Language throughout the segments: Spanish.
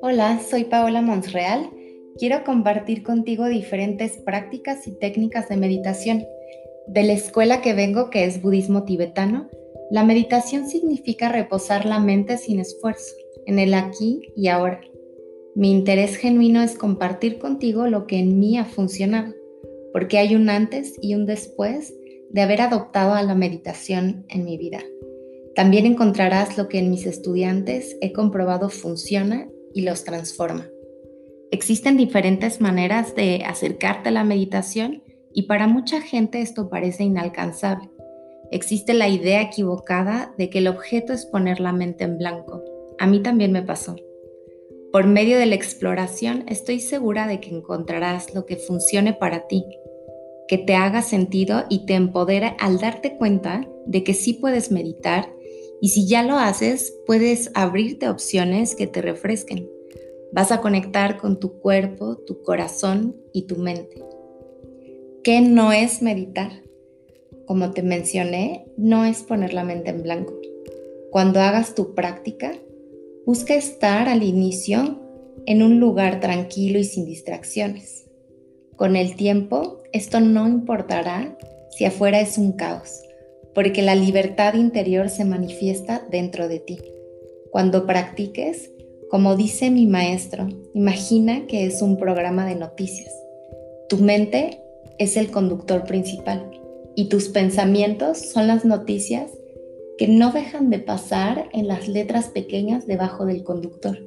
Hola, soy Paola Monsreal. Quiero compartir contigo diferentes prácticas y técnicas de meditación. De la escuela que vengo, que es budismo tibetano, la meditación significa reposar la mente sin esfuerzo, en el aquí y ahora. Mi interés genuino es compartir contigo lo que en mí ha funcionado, porque hay un antes y un después de haber adoptado a la meditación en mi vida. También encontrarás lo que en mis estudiantes he comprobado funciona y los transforma. Existen diferentes maneras de acercarte a la meditación y para mucha gente esto parece inalcanzable. Existe la idea equivocada de que el objeto es poner la mente en blanco. A mí también me pasó. Por medio de la exploración estoy segura de que encontrarás lo que funcione para ti, que te haga sentido y te empodera al darte cuenta de que sí puedes meditar y si ya lo haces, puedes abrirte opciones que te refresquen. Vas a conectar con tu cuerpo, tu corazón y tu mente. ¿Qué no es meditar? Como te mencioné, no es poner la mente en blanco. Cuando hagas tu práctica, busca estar al inicio en un lugar tranquilo y sin distracciones. Con el tiempo, esto no importará si afuera es un caos porque la libertad interior se manifiesta dentro de ti. Cuando practiques, como dice mi maestro, imagina que es un programa de noticias. Tu mente es el conductor principal y tus pensamientos son las noticias que no dejan de pasar en las letras pequeñas debajo del conductor.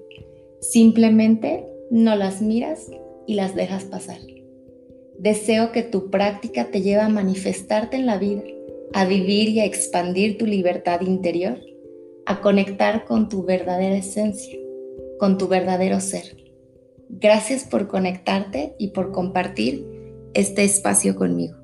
Simplemente no las miras y las dejas pasar. Deseo que tu práctica te lleve a manifestarte en la vida a vivir y a expandir tu libertad interior, a conectar con tu verdadera esencia, con tu verdadero ser. Gracias por conectarte y por compartir este espacio conmigo.